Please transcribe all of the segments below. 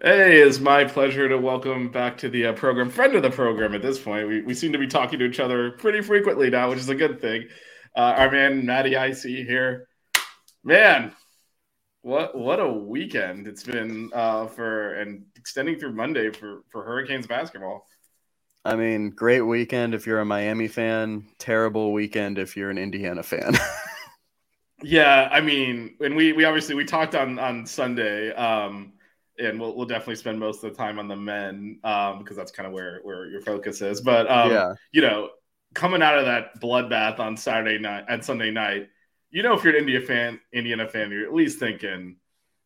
Hey, it's my pleasure to welcome back to the uh, program, friend of the program at this point. We, we seem to be talking to each other pretty frequently now, which is a good thing. Uh, our man, MattyIcee here. Man, what what a weekend it's been uh, for and extending through Monday for, for Hurricanes basketball. I mean, great weekend if you're a Miami fan, terrible weekend if you're an Indiana fan. yeah, I mean, and we we obviously we talked on on Sunday. Um, and we'll, we'll definitely spend most of the time on the men um, because that's kind of where where your focus is. But um, yeah, you know, coming out of that bloodbath on Saturday night and Sunday night, you know, if you're an India fan, Indiana fan, you're at least thinking,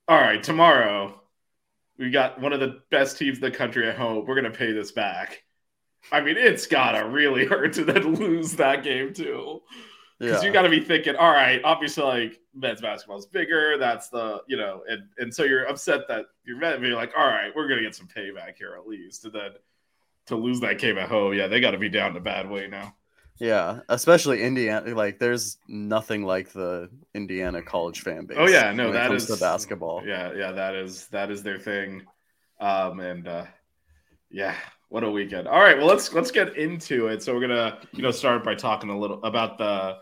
all right, tomorrow we got one of the best teams in the country at home. We're gonna pay this back. I mean, it's gotta really hurt to then lose that game too because yeah. you got to be thinking, all right, obviously, like men's basketball is bigger. That's the you know, and and so you're upset that you're you're like, all right, we're gonna get some payback here at least, and then to lose that game at home, yeah, they got to be down in a bad way now. Yeah, especially Indiana. Like, there's nothing like the Indiana college fan base. Oh yeah, no, that is the basketball. Yeah, yeah, that is that is their thing. Um, and uh, yeah, what a weekend. All right, well let's let's get into it. So we're gonna you know start by talking a little about the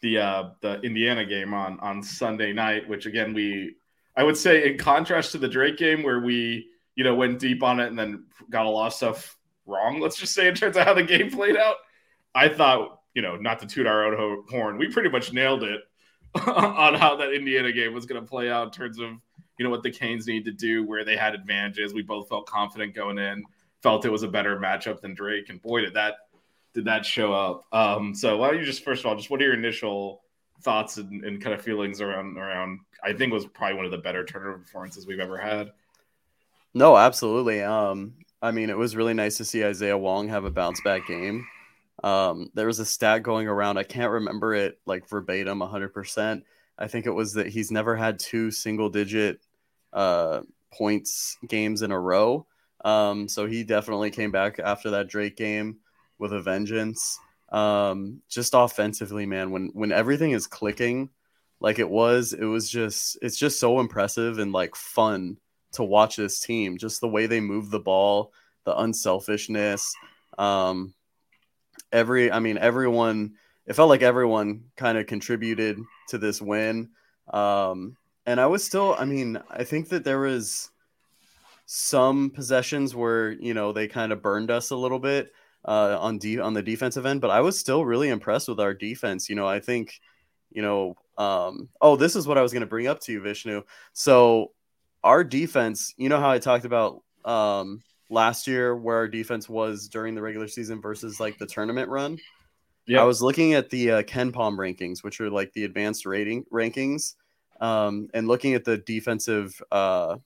the uh, the Indiana game on on Sunday night, which again we I would say in contrast to the Drake game where we you know went deep on it and then got a lot of stuff wrong. Let's just say in terms of how the game played out, I thought you know not to toot our own horn, we pretty much nailed it on how that Indiana game was going to play out in terms of you know what the Canes need to do, where they had advantages. We both felt confident going in, felt it was a better matchup than Drake, and boy did that did that show up. Um, so why don't you just first of all, just what are your initial thoughts and, and kind of feelings around around? I think was probably one of the better turnover performances we've ever had. No, absolutely. Um, I mean, it was really nice to see Isaiah Wong have a bounce back game. Um, there was a stat going around. I can't remember it like verbatim 100%. I think it was that he's never had two single digit uh, points games in a row. Um, so he definitely came back after that Drake game with a vengeance. Um, just offensively, man, when when everything is clicking like it was, it was just it's just so impressive and like fun to watch this team. Just the way they move the ball, the unselfishness. Um, every, I mean, everyone. It felt like everyone kind of contributed to this win. Um, and I was still, I mean, I think that there was some possessions where you know they kind of burned us a little bit uh, on de- on the defensive end, but I was still really impressed with our defense. You know, I think, you know, um, oh, this is what I was going to bring up to you, Vishnu. So our defense, you know how I talked about um, last year where our defense was during the regular season versus like the tournament run. Yeah, I was looking at the uh, KenPom rankings, which are like the advanced rating rankings, um, and looking at the defensive uh,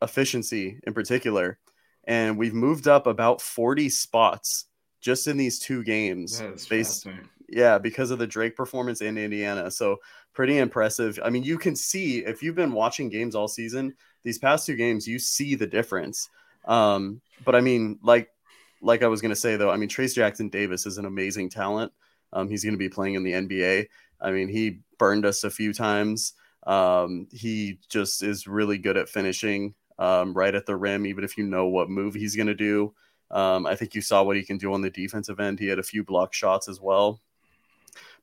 efficiency in particular. And we've moved up about 40 spots just in these two games. Based, yeah, because of the Drake performance in Indiana. So pretty impressive. I mean, you can see if you've been watching games all season, these past two games, you see the difference. Um, but I mean, like like I was gonna say though, I mean Trayce Jackson-Davis is an amazing talent. Um, he's gonna be playing in the NBA. I mean, he burned us a few times. Um, he just is really good at finishing um, right at the rim, even if you know what move he's gonna do. Um, I think you saw what he can do on the defensive end. He had a few block shots as well.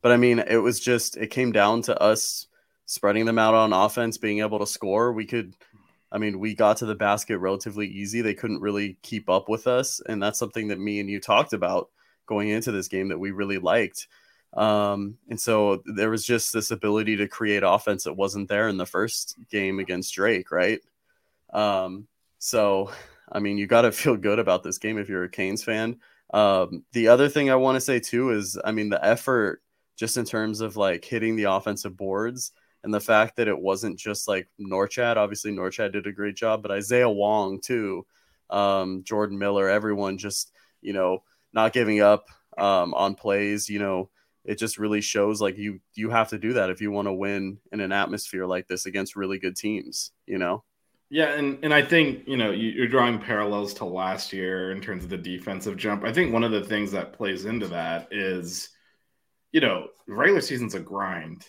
But I mean, it was just, it came down to us spreading them out on offense, being able to score. We could, I mean, we got to the basket relatively easy. They couldn't really keep up with us. And that's something that me and you talked about going into this game that we really liked. Um, and so there was just this ability to create offense that wasn't there in the first game against Drake, right? Um, so I mean, you got to feel good about this game if you're a Canes fan. Um, the other thing I want to say too is, I mean, the effort just in terms of like hitting the offensive boards. And the fact that it wasn't just like Norchad, obviously Norchad did a great job, but Isaiah Wong too, um, Jordan Miller, everyone just, you know, not giving up um, on plays, you know, it just really shows like you you have to do that if you want to win in an atmosphere like this against really good teams, you know. Yeah, and and I think you know you're drawing parallels to last year in terms of the defensive jump. I think one of the things that plays into that is, you know, regular season's a grind,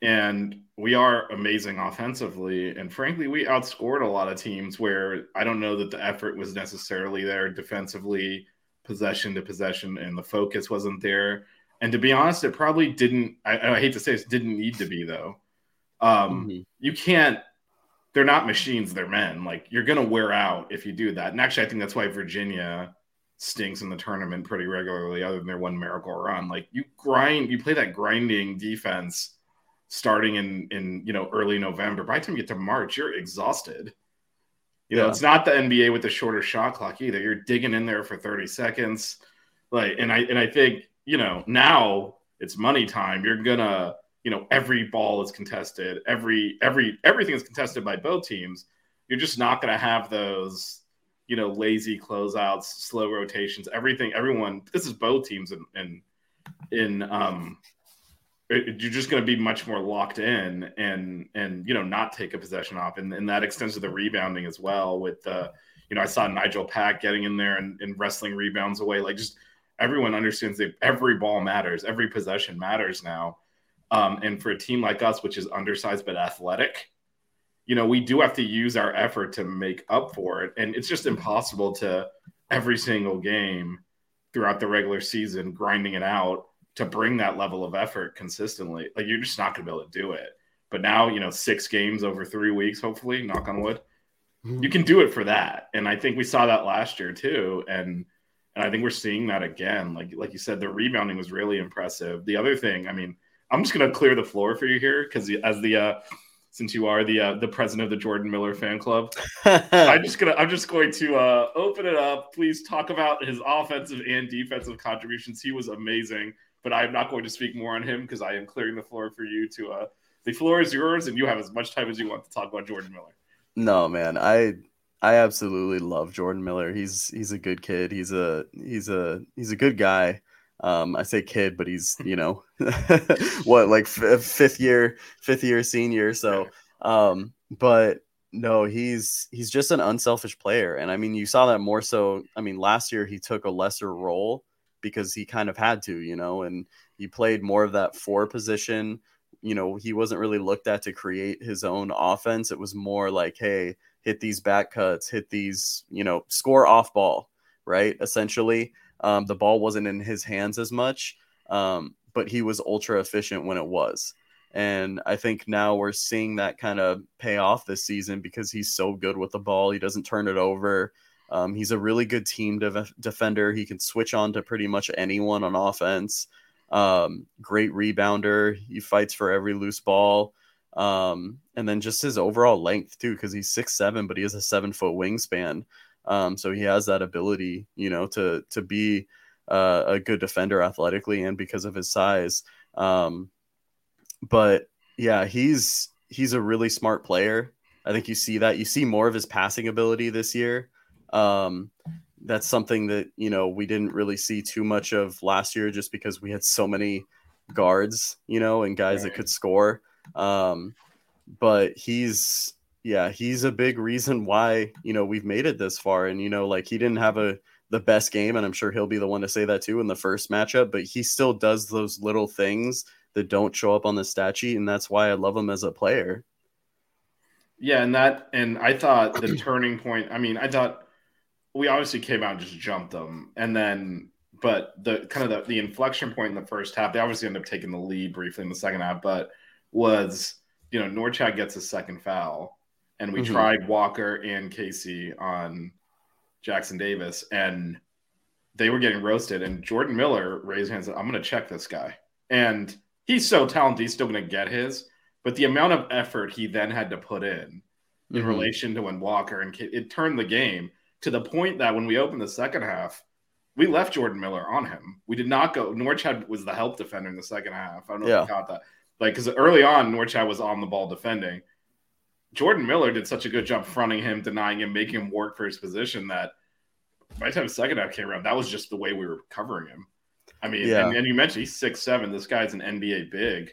and we are amazing offensively, and frankly, we outscored a lot of teams where I don't know that the effort was necessarily there defensively, possession to possession, and the focus wasn't there. And to be honest, it probably didn't. I, I hate to say it didn't need to be though. Um, mm-hmm. You can't. They're not machines. They're men. Like you're gonna wear out if you do that. And actually, I think that's why Virginia stinks in the tournament pretty regularly, other than their one miracle run. Like you grind, you play that grinding defense starting in in you know early November. By the time you get to March, you're exhausted. You know, it's not the NBA with the shorter shot clock either. You're digging in there for 30 seconds. Like, and I and I think you know, now it's money time. You're gonna, you know, every ball is contested. Every every everything is contested by both teams. You're just not gonna have those, you know, lazy closeouts, slow rotations. Everything, everyone. This is both teams in in in um. It, you're just going to be much more locked in and and you know not take a possession off and, and that extends to the rebounding as well with uh you know i saw nigel pack getting in there and, and wrestling rebounds away like just everyone understands that every ball matters, every possession matters now. Um, and for a team like us, which is undersized but athletic, you know, we do have to use our effort to make up for it. And it's just impossible to every single game throughout the regular season, grinding it out to bring that level of effort consistently. Like you're just not going to be able to do it. But now, you know, six games over three weeks, hopefully, knock on wood, mm-hmm. you can do it for that. And I think we saw that last year too. And and I think we're seeing that again. Like like you said, the rebounding was really impressive. The other thing, I mean, I'm just gonna clear the floor for you here because as the uh, since you are the uh, the president of the Jordan Miller fan club, I'm just gonna I'm just going to uh, open it up. Please talk about his offensive and defensive contributions. He was amazing, but I'm not going to speak more on him because I am clearing the floor for you to. Uh, the floor is yours, and you have as much time as you want to talk about Jordan Miller. No, man, I I absolutely love Jordan Miller. He's he's a good kid. He's a he's a he's a good guy. Um, I say kid, but he's you know what like f- fifth year fifth year senior. So, um, but no, he's he's just an unselfish player, and I mean you saw that more so. I mean last year he took a lesser role because he kind of had to, you know, and he played more of that four position. You know, he wasn't really looked at to create his own offense. It was more like, hey, hit these back cuts, hit these, you know, score off ball, right? Essentially, um, the ball wasn't in his hands as much, um, but he was ultra efficient when it was. And I think now we're seeing that kind of pay off this season because he's so good with the ball. He doesn't turn it over. Um, he's a really good team de- defender. He can switch on to pretty much anyone on offense. Um, great rebounder. He fights for every loose ball. Um, and then just his overall length too, because he's six seven, but he has a seven foot wingspan. Um, so he has that ability, you know, to to be uh, a good defender athletically and because of his size. Um, but yeah, he's he's a really smart player. I think you see that. You see more of his passing ability this year. Um, that's something that you know we didn't really see too much of last year, just because we had so many guards, you know, and guys right. that could score. Um, but he's yeah, he's a big reason why you know we've made it this far. And you know, like he didn't have a the best game, and I'm sure he'll be the one to say that too in the first matchup. But he still does those little things that don't show up on the stat sheet, and that's why I love him as a player. Yeah, and that and I thought the turning point. I mean, I thought we obviously came out and just jumped them, and then but the kind of the, the inflection point in the first half, they obviously end up taking the lead briefly in the second half, but was you know Norchad gets a second foul, and we mm-hmm. tried Walker and Casey on Jackson Davis, and they were getting roasted. And Jordan Miller raised hands. I'm going to check this guy, and he's so talented. He's still going to get his, but the amount of effort he then had to put in in mm-hmm. relation to when Walker and it turned the game to the point that when we opened the second half, we left Jordan Miller on him. We did not go. Norchad was the help defender in the second half. I don't know yeah. if you caught that Like, because early on, Norchad was on the ball defending. Jordan Miller did such a good job fronting him, denying him, making him work for his position that by the time the second half came around, that was just the way we were covering him. I mean, Yeah. and, and you mentioned he's six seven. This guy's an NBA big.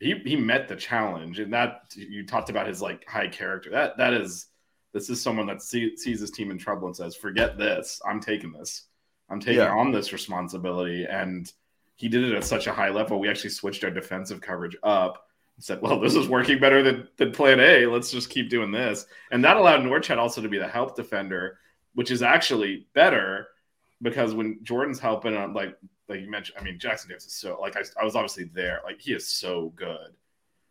He he met the challenge, and that you talked about his like high character. That that is this is someone that see, sees his team in trouble and says, "Forget this. I'm taking this. I'm taking Yeah. on this responsibility." And he did it at such a high level. We actually switched our defensive coverage up said, "Well, this is working better than than Plan A. Let's just keep doing this." And that allowed Norchad also to be the help defender, which is actually better because when Jordan's helping on like like you mentioned, I mean Jackson Davis is so like I, I was obviously there. Like he is so good.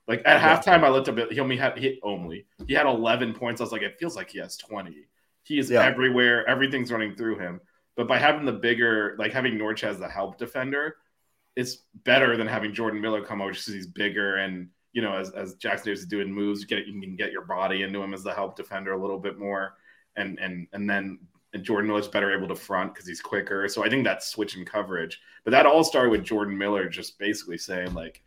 Like at Yeah. halftime, I looked up at he only had he only he had 11 points. I was like, it feels like he has 20. He is Yeah. everywhere. Everything's running through him. But by having the bigger, like having Norch as the help defender, it's better than having Jordan Miller come over just because he's bigger and you know as, as Jackson Davis is doing moves, you get you can get your body into him as the help defender a little bit more, and and and then and Jordan Miller's better able to front because he's quicker. So I think that's switching coverage. But that all started with Jordan Miller just basically saying like,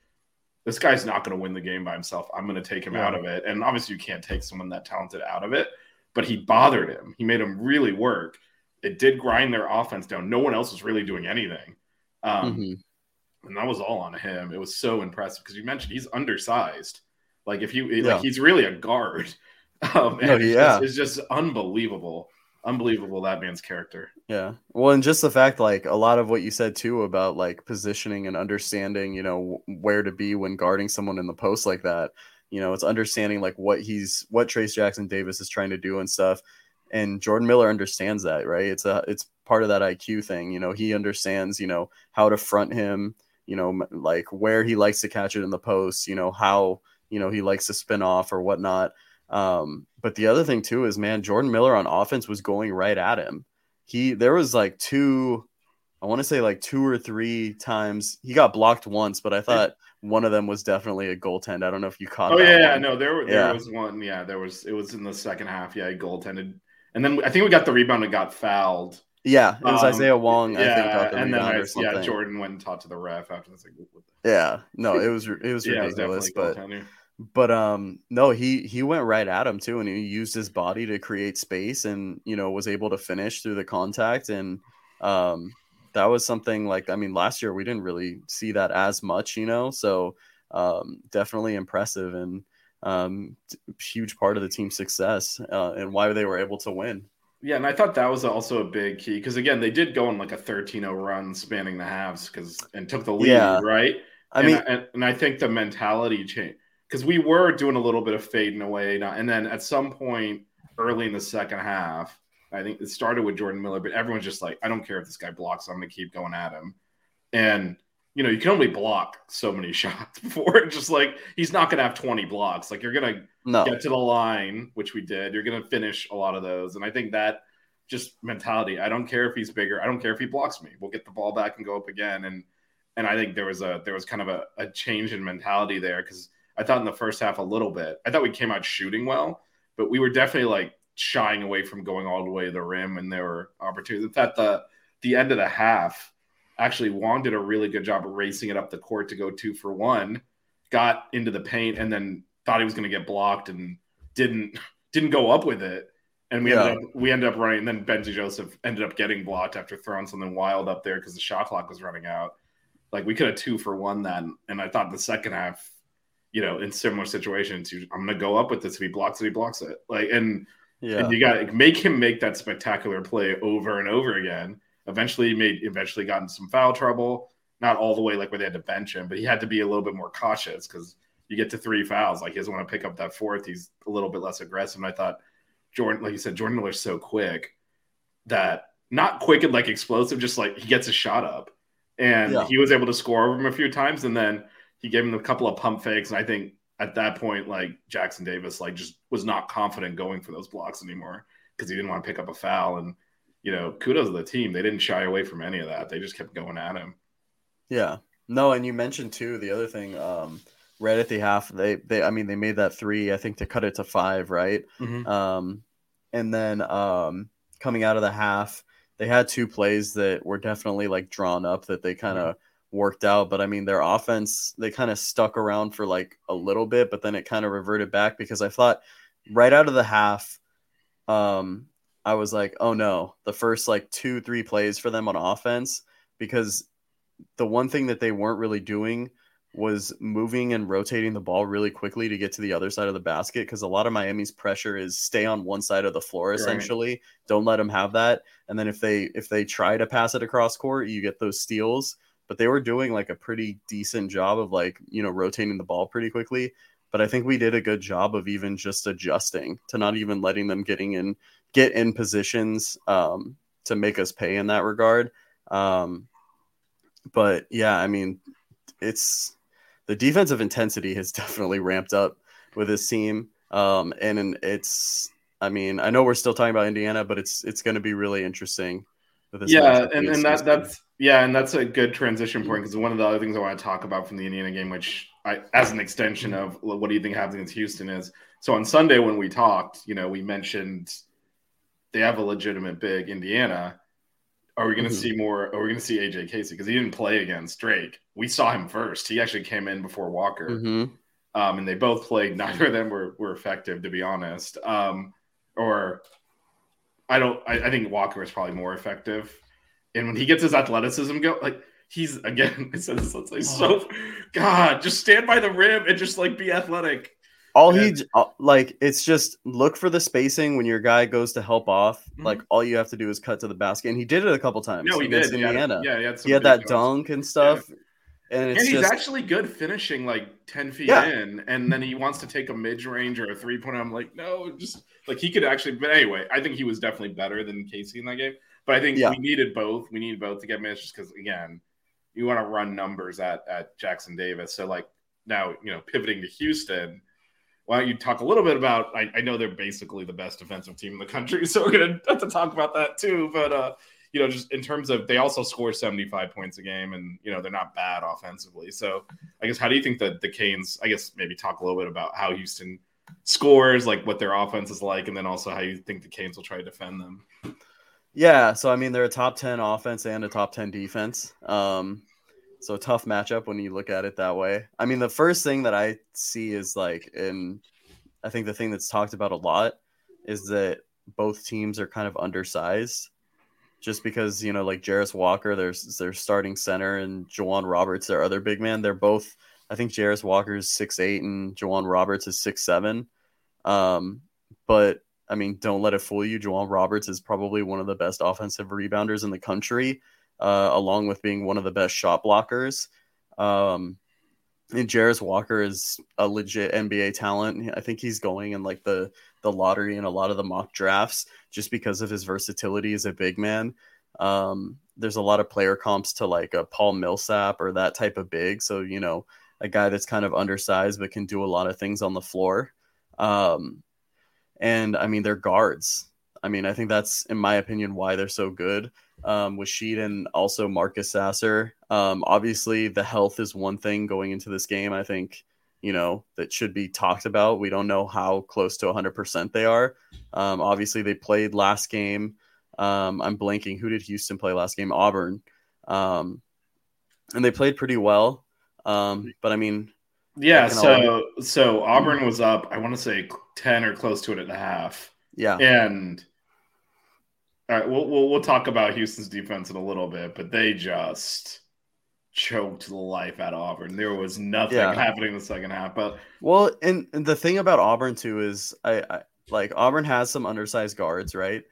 this guy's not going to win the game by himself. I'm going to take him Yeah. out of it. And obviously, you can't take someone that talented out of it. But he bothered him. He made him really work. It did grind their offense down. No one else was really doing anything. Um, Mhm. And that was all on him. It was so impressive because you mentioned he's undersized. Like if you Yeah. like, he's really a guard. Um, No, yeah. just, it's just unbelievable, unbelievable that man's character. Yeah. Well, and just the fact, like a lot of what you said too about like positioning and understanding, you know, where to be when guarding someone in the post like that. You know, it's understanding like what he's what Trayce Jackson-Davis is trying to do and stuff. And Jordan Miller understands that, right? It's a it's part of that IQ thing. You know, he understands, you know, how to front him. You know, like where he likes to catch it in the post. You know how you know he likes to spin off or whatnot. Um, but the other thing too is, man, Jordan Miller on offense was going right at him he there was like two i want to say like two or three times he got blocked once but i thought one of them was definitely a goaltend i don't know if you caught it. Oh yeah, one. no, there there Yeah. was one. Yeah, there was. It was in the second half. Yeah, he goaltended, and then I think we got the rebound and got fouled. Yeah it was Um, isaiah wong i think the and then I, yeah, Jordan went and talked to the ref after this. Like, yeah no it was it was yeah, it was but but um no he he went right at him too and he used his body to create space and you know was able to finish through the contact and um that was something like i mean last year we didn't really see that as much you know so um definitely impressive and um huge part of the team's success uh, and why they were able to win Yeah, and I thought that was also a big key because again, they did go on like a 13-0 run spanning the halves because and took the lead, Yeah. right? i and, mean and, and I think the mentality change because we were doing a little bit of fading away, now- and then at some point early in the second half, I think it started with Jordan Miller, but everyone's just like, I don't care if this guy blocks, I'm going to keep going at him, and you know you can only block so many shots before it just like he's not going to have 20 blocks, like you're going to no get to the line, which we did. You're going to finish a lot of those. And I think that just mentality. I don't care if he's bigger. I don't care if he blocks me. We'll get the ball back and go up again. And and I think there was a there was kind of a, a change in mentality there because I thought in the first half a little bit. I thought we came out shooting well, but we were definitely like shying away from going all the way to the rim. And there were opportunities. In fact, the the end of the half, actually Wong did a really good job of racing it up the court to go two for one. Got into the paint and then thought he was going to get blocked and didn't didn't go up with it. And we Yeah. ended up we ended up running. And then Benji Joseph ended up getting blocked after throwing something wild up there because the shot clock was running out. Like we could have two for one then. And I thought the second half, you know, in similar situations, you, I'm going to go up with this. If he blocks it, he blocks it. Like and yeah and you got to make him make that spectacular play over and over again. Eventually, he made eventually got in some foul trouble. Not all the way like where they had to bench him, but he had to be a little bit more cautious because you get to three fouls. Like he doesn't want to pick up that fourth. He's a little bit less aggressive. And I thought Jordan, like you said, Jordan Miller's so quick that not quick and like explosive, just like he gets a shot up. And Yeah. he was able to score over him a few times. And then he gave him a couple of pump fakes. And I think at that point, like Jackson Davis, like just was not confident going for those blocks anymore because he didn't want to pick up a foul. And you know, kudos to the team. They didn't shy away from any of that. They just kept going at him. Yeah. No, and you mentioned too the other thing, um, right at the half, they they I mean they made that three, I think, to cut it to five, right? Um, and then um, coming out of the half, they had two plays that were definitely like drawn up that they kind of worked out. But I mean, their offense, they kind of stuck around for like a little bit, but then it kind of reverted back because I thought right out of the half, um, I was like, oh no, the first like two, three plays for them on offense, because the one thing that they weren't really doing was moving and rotating the ball really quickly to get to the other side of the basket because a lot of Miami's pressure is stay on one side of the floor essentially. Right. Don't let them have that. And then if they if they try to pass it across court, you get those steals. But they were doing like a pretty decent job of like, you know, rotating the ball pretty quickly. But I think we did a good job of even just adjusting to not even letting them getting in get in positions um, to make us pay in that regard. Um, but yeah, I mean, it's the defensive intensity has definitely ramped up with this team. Um, and it's, I mean, I know we're still talking about Indiana, but it's it's going to be really interesting. yeah, and, and that that's yeah, and that's a good transition point because one of the other things I want to talk about from the Indiana game, which I, as an extension of what do you think happens against Houston is. So on Sunday when we talked, you know, we mentioned they have a legitimate big Indiana. Are we going to mm-hmm. see more? Are we going to see AJ Casey because he didn't play against Drake? We saw him first. He actually came in before Walker, mm-hmm. um, and they both played. Neither of them were were effective, to be honest. Um, or I don't. I, I think Walker is probably more effective. And when he gets his athleticism go, like he's again, I said this. It's like so. God, just stand by the rim and just like be athletic. All he uh, like it's just look for the spacing when your guy goes to help off. Mm-hmm. Like all you have to do is cut to the basket, and he did it a couple times. No, he did. Indiana. Yeah, he had, he had that dunk and stuff. Yeah. And, and, he's just... actually good finishing like 10 feet yeah. in, and then he wants to take a mid range or a three point. I'm like, no, just like he could actually. But anyway, I think he was definitely better than Casey in that game. But I think yeah. we needed both. We needed both to get minutes just because, again, you want to run numbers at, at Jackson Davis. So, like, now, you know, pivoting to Houston why don't you talk a little bit about? I, I, know they're basically the best defensive team in the country, so we're gonna have to talk about that too. But uh, you know, just in terms of they also score 75 points a game, and you know they're not bad offensively. So I guess how do you think that the Canes? I guess maybe talk a little bit about how Houston scores, like what their offense is like, and then also how you think the Canes will try to defend them. Yeah, so I mean they're a top 10 offense and a top 10 defense. Um, so a tough matchup when you look at it that way. I mean, the first thing that I see is like, and I think the thing that's talked about a lot is that both teams are kind of undersized. Just because you know, like Jarace Walker, there's their starting center, and J'Wan Roberts, their other big man. They're both. I think Jarace Walker is six eight, and J'Wan Roberts is six seven. Um, but I mean, don't let it fool you. J'Wan Roberts is probably one of the best offensive rebounders in the country uh, along with being one of the best shot blockers. Um, and Jarace Walker is a legit NBA talent. I think he's going in like the the lottery and a lot of the mock drafts just because of his versatility as a big man. Um, there's a lot of player comps to like a Paul Millsap or that type of big. So you know, a guy that's kind of undersized but can do a lot of things on the floor. Um, and I mean, they're guards. I mean, I think that's, in my opinion, why they're so good um, with Shead and also Marcus Sasser. Um, obviously, the health is one thing going into this game. I think you know that should be talked about. We don't know how close to 100% they are. Um, obviously, they played last game. Um, I'm blanking. Who did Houston play last game? Auburn. Um, and they played pretty well. Um, but I mean, yeah. So so Auburn was up. I want to say 10 or close to it at a half. Yeah. And all right, we'll, we'll we'll talk about Houston's defense in a little bit, but they just choked the life out of Auburn. There was nothing yeah. happening in the second half. But well, and, and the thing about Auburn too is I, I like Auburn has some undersized guards, right?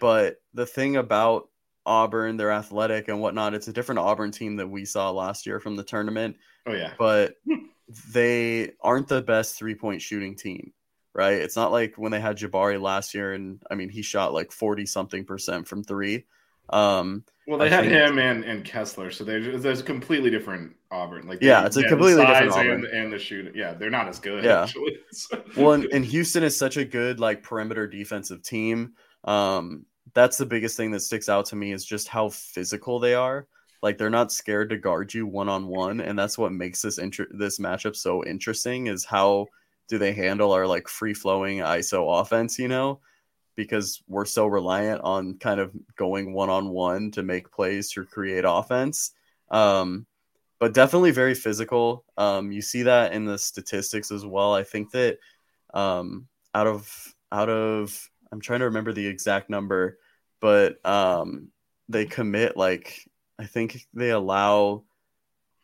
But the thing about Auburn, they're athletic and whatnot. It's a different Auburn team that we saw last year from the tournament. Oh yeah, but they aren't the best three point shooting team right? It's not like when they had Jabari last year, and I mean, he shot like 40 something percent from three. Um, well, they I had think... him and, and Kessler, so there's there's a completely different Auburn. Like, yeah, it's a completely different Auburn. And, and the shooting. Yeah, they're not as good. Yeah. well, and, and Houston is such a good like perimeter defensive team. Um, that's the biggest thing that sticks out to me is just how physical they are. Like they're not scared to guard you one on one, and that's what makes this inter- this matchup so interesting. Is how do they handle our like free flowing ISO offense, you know? Because we're so reliant on kind of going one on one to make plays to create offense. Um, but definitely very physical. Um, you see that in the statistics as well. I think that um, out of out of I'm trying to remember the exact number, but um, they commit like I think they allow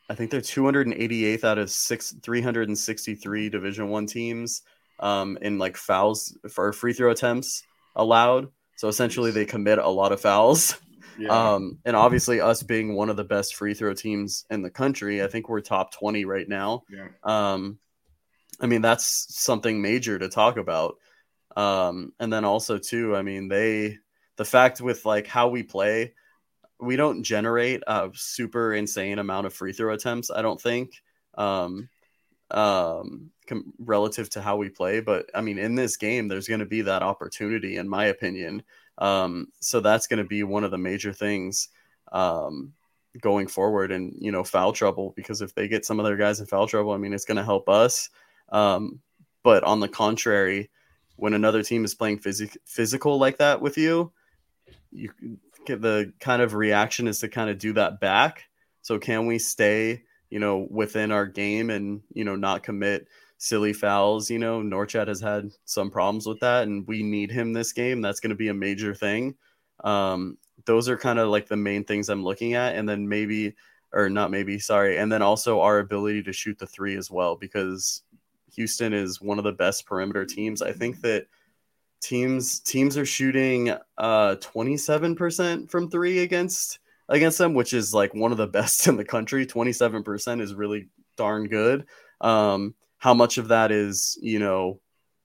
I think they're 288th out of six 363 Division One teams um, in like fouls for free throw attempts allowed. So essentially, they commit a lot of fouls. Yeah. Um, and obviously, us being one of the best free throw teams in the country, I think we're top 20 right now. Yeah. Um, I mean, that's something major to talk about. Um, and then also, too, I mean, they, the fact with like how we play, we don't generate a super insane amount of free throw attempts, I don't think. Um, um, com- relative to how we play. But I mean, in this game, there's going to be that opportunity, in my opinion. Um, so that's going to be one of the major things um, going forward, and you know, foul trouble because if they get some of their guys in foul trouble, I mean, it's going to help us. Um, but on the contrary, when another team is playing phys- physical like that with you, you the kind of reaction is to kind of do that back. So can we stay, you know, within our game and you know not commit silly fouls. You know, Norchad has had some problems with that, and we need him this game. That's going to be a major thing. Um, those are kind of like the main things I'm looking at, and then maybe, or not maybe, sorry, and then also our ability to shoot the three as well, because Houston is one of the best perimeter teams. I think that teams teams are shooting uh 27% from three against against them, which is like one of the best in the country. 27% is really darn good. Um, how much of that is you know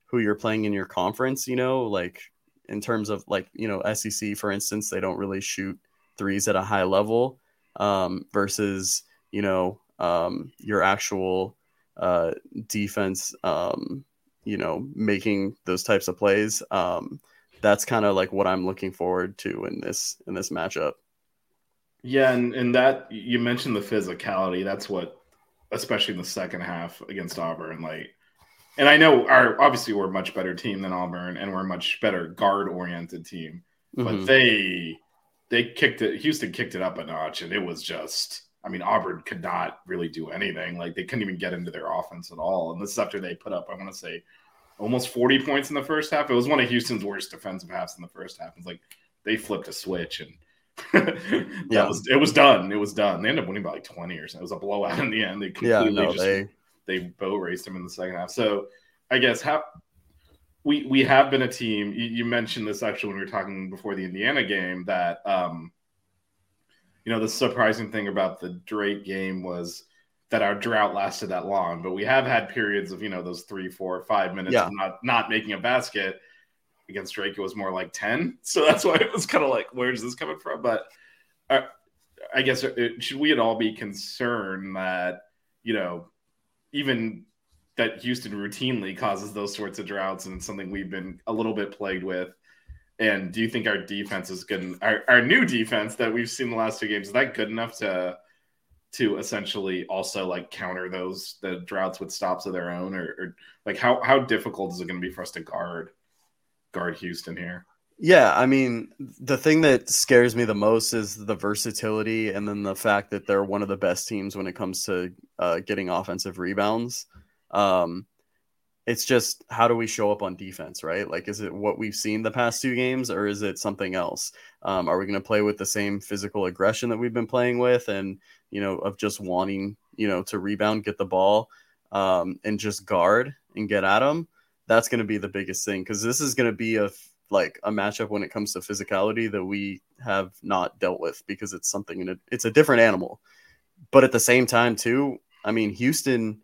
who you're playing in your conference you know like in terms of like you know sec for instance they don't really shoot threes at a high level um, versus you know um, your actual uh, defense um, you know making those types of plays um, that's kind of like what i'm looking forward to in this in this matchup yeah and, and that you mentioned the physicality that's what especially in the second half against Auburn. Like, and I know our obviously we're a much better team than Auburn, and we're a much better guard oriented team. Mm-hmm. But they they kicked it. Houston kicked it up a notch, and it was just. I mean, Auburn could not really do anything. Like they couldn't even get into their offense at all. And this is after they put up, I want to say, almost 40 points in the first half. It was one of Houston's worst defensive halves in the first half. It's like they flipped a switch and yeah, was, it was done. It was done. They ended up winning by like twenty or something. It was a blowout in the end. They completely yeah, no, just they... they boat raced them in the second half. So I guess how we we have been a team. You, you, mentioned this actually when we were talking before the Indiana game that um, you know the surprising thing about the Drake game was that our drought lasted that long. But we have had periods of you know those three, four, five minutes yeah. of not not making a basket against Drake, it was more like 10. So that's why it was kind of like, where's this coming from? But uh, I guess it, uh, should we at all be concerned that, you know, even that Houston routinely causes those sorts of droughts and it's something we've been a little bit plagued with? And do you think our defense is good? Our, our new defense that we've seen the last two games, is that good enough to to essentially also like counter those the droughts with stops of their own or, or like how how difficult is it going to be for us to guard guard Houston here. Yeah, I mean, the thing that scares me the most is the versatility and then the fact that they're one of the best teams when it comes to uh, getting offensive rebounds. Um, it's just how do we show up on defense, right? Like, is it what we've seen the past two games or is it something else? Um, are we going to play with the same physical aggression that we've been playing with and, you know, of just wanting, you know, to rebound, get the ball, um, and just guard and get at them? that's going to be the biggest thing because this is going to be a like a matchup when it comes to physicality that we have not dealt with because it's something in a, it's a different animal. But at the same time, too, I mean, Houston,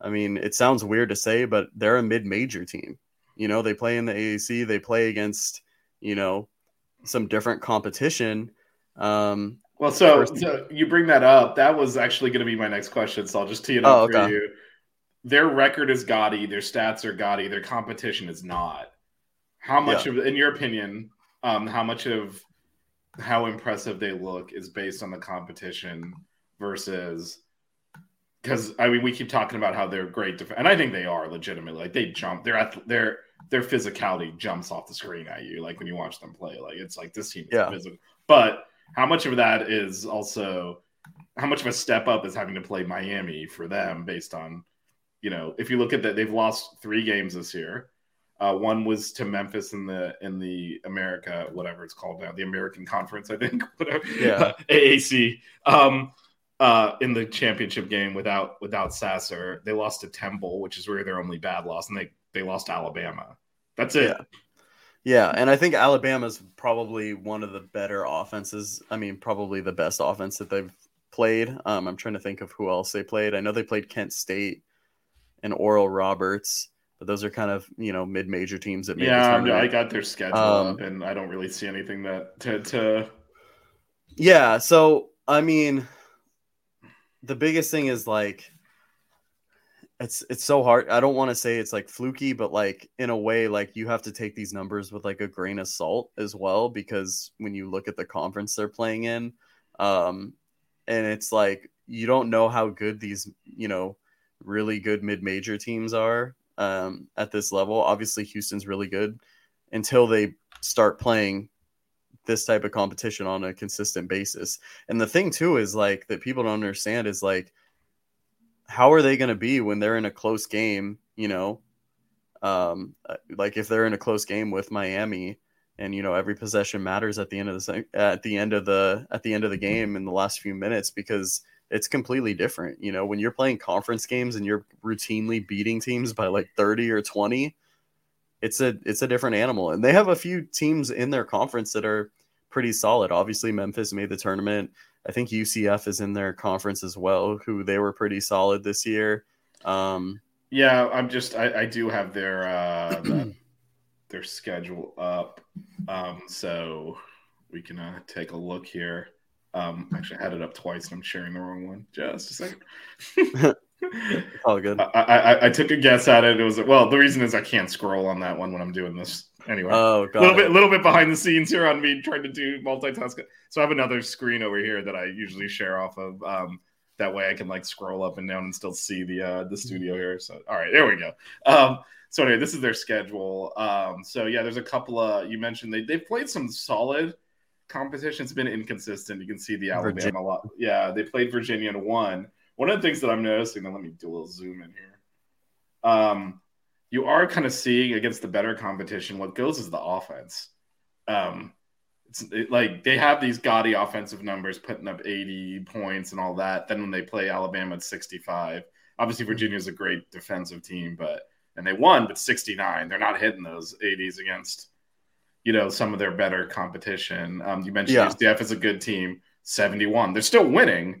I mean, it sounds weird to say, but they're a mid-major team. You know, they play in the AAC, they play against, you know, some different competition. Um, well, so, so you bring that up. That was actually going to be my next question. So I'll just tee it up oh, okay. for you their record is gaudy, their stats are gaudy, their competition is not. How much yeah. of, in your opinion, um, how much of how impressive they look is based on the competition versus because I mean we keep talking about how they're great def- and I think they are legitimately like they jump they're their their physicality jumps off the screen at you like when you watch them play like it's like this team is yeah. physical but how much of that is also how much of a step up is having to play Miami for them based on, you know, if you look at that, they've lost three games this year. Uh, one was to Memphis in the in the America, whatever it's called now, the American Conference, I think, whatever. Yeah. AAC. Um, uh, in the championship game without without Sasser, they lost to Temple, which is where their only bad loss, and they they lost to Alabama. That's it. Yeah. Yeah, and I think Alabama's probably one of the better offenses. I mean, probably the best offense that they've played. Um, I'm trying to think of who else they played. I know they played Kent State and Oral Roberts, but those are kind of you know mid-major teams that. Yeah, I got their schedule Um, up, and I don't really see anything that to to. Yeah, so I mean, the biggest thing is like it's it's so hard. I don't want to say it's like fluky, but like in a way, like you have to take these numbers with like a grain of salt as well, because when you look at the conference they're playing in, um, and it's like you don't know how good these you know really good mid-major teams are um, at this level. Obviously, Houston's really good until they start playing this type of competition on a consistent basis. And the thing too is like that people don't understand is like how are they going to be when they're in a close game, you know? Um uh, like if they're in a close game with Miami and you know every possession matters at the end of the at the end of the at the end of the game in the last few minutes because it's completely different. You know, when you're playing conference games and you're routinely beating teams by like 30 or 20, it's a it's a different animal. And they have a few teams in their conference that are pretty solid. Obviously, Memphis made the tournament. I think UCF is in their conference as well, who they were pretty solid this year. Um, Yeah, I'm just I, I do have their uh the- their schedule up, um, so we can uh, take a look here. Um, actually, I had it up twice, and I'm sharing the wrong one. Just a second. all good. I, I, I took a guess at it. It was well. The reason is I can't scroll on that one when I'm doing this. Anyway, Oh, a little it. bit, little bit behind the scenes here on me trying to do multitasking. So I have another screen over here that I usually share off of. Um, that way I can like scroll up and down and still see the uh, the studio here. So all right, there we go. Um, so anyway, this is their schedule. Um, so yeah, there's a couple of you mentioned they they've played some solid competition. It's been inconsistent. You can see the Alabama Virginia. lot. Yeah, they played Virginia and won. One of the things that I'm noticing, now let me do a little zoom in here. Um, you are kind of seeing against the better competition, what goes is the offense. Um, it's it, like they have these gaudy offensive numbers, putting up 80 points and all that. Then when they play Alabama at 65, obviously Virginia is a great defensive team, but and they won, but 69. They're not hitting those 80s against, you know, some of their better competition. Um, you mentioned Yeah. UCF is a good team, 71. They're still winning,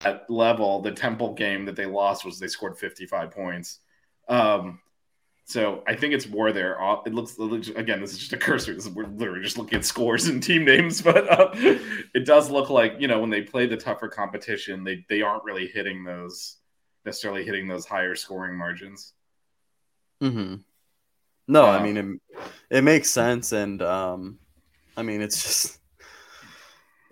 That level, the Temple game that they lost was they scored 55 points. Um, so I think it's more there. It looks, it looks- again, this is just a cursor. This is, we're literally just looking at scores and team names, but uh, it does look like you know when they play the tougher competition, they they aren't really hitting those necessarily hitting those higher scoring margins. hmm No, I Um, mean it, it makes sense, and um, I mean it's just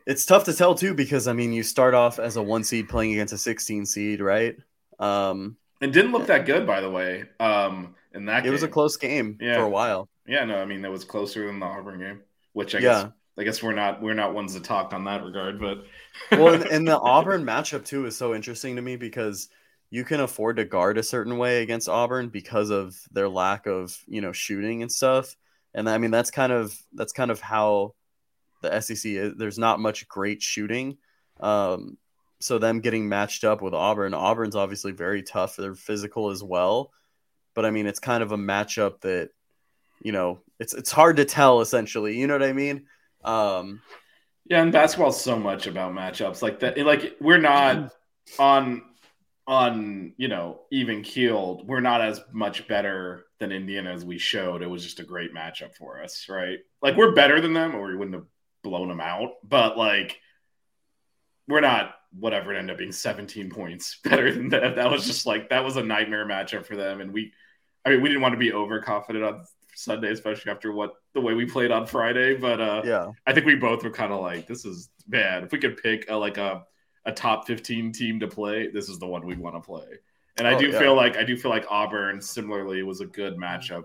it's tough to tell too because I mean you start off as a one seed playing against a sixteen seed, right? Um, And didn't look that good, by the way. Um, in that it was a close game Yeah. for a while. Yeah, no, I mean that was closer than the Auburn game, which I Yeah. guess I guess we're not we're not ones to talk on that regard, but well, and, and the Auburn matchup too is so interesting to me because you can afford to guard a certain way against Auburn because of their lack of you know shooting and stuff. And I mean that's kind of that's kind of how the SEC. There's not much great shooting, um, so them getting matched up with Auburn, Auburn's obviously very tough. They're physical as well, but I mean, it's kind of a matchup that you know it's it's hard to tell essentially. You know what I mean? Um, yeah, and basketball's so much about matchups like that. Like we're not on on you know even keeled. We're not as much better than Indiana as we showed. It was just a great matchup for us, right? Like we're better than them, or we wouldn't have blown them out. But like we're not whatever it ended up being 17 points better than that. That was just like that was a nightmare matchup for them. And we I mean we didn't want to be overconfident on Sunday, especially after what the way we played on Friday. But uh yeah, I think we both were kind of like, this is bad. If we could pick a, like a a top 15 team to play, this is the one we want to play. And I Oh, do yeah. feel like I do feel like Auburn similarly was a good matchup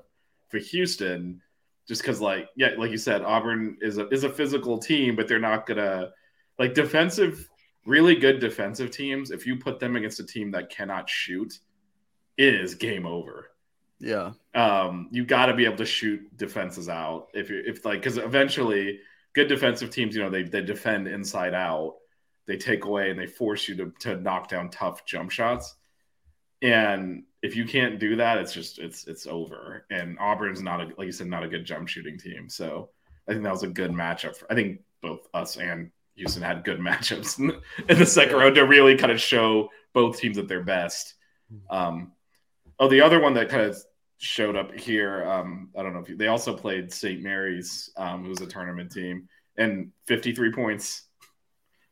for Houston, just because like yeah, like you said, Auburn is a is a physical team, but they're not gonna like defensive, really good defensive teams. If you put them against a team that cannot shoot, it is game over yeah, um, you got to be able to shoot defenses out if you if like because eventually good defensive teams you know they, they defend inside out they take away and they force you to, to knock down tough jump shots and if you can't do that it's just it's it's over and auburn's not a like you said not a good jump shooting team so i think that was a good matchup for, i think both us and houston had good matchups in, in the second round to really kind of show both teams at their best um, oh the other one that kind of showed up here. Um, I don't know if you, they also played St. Mary's, um, who's a tournament team, and 53 points.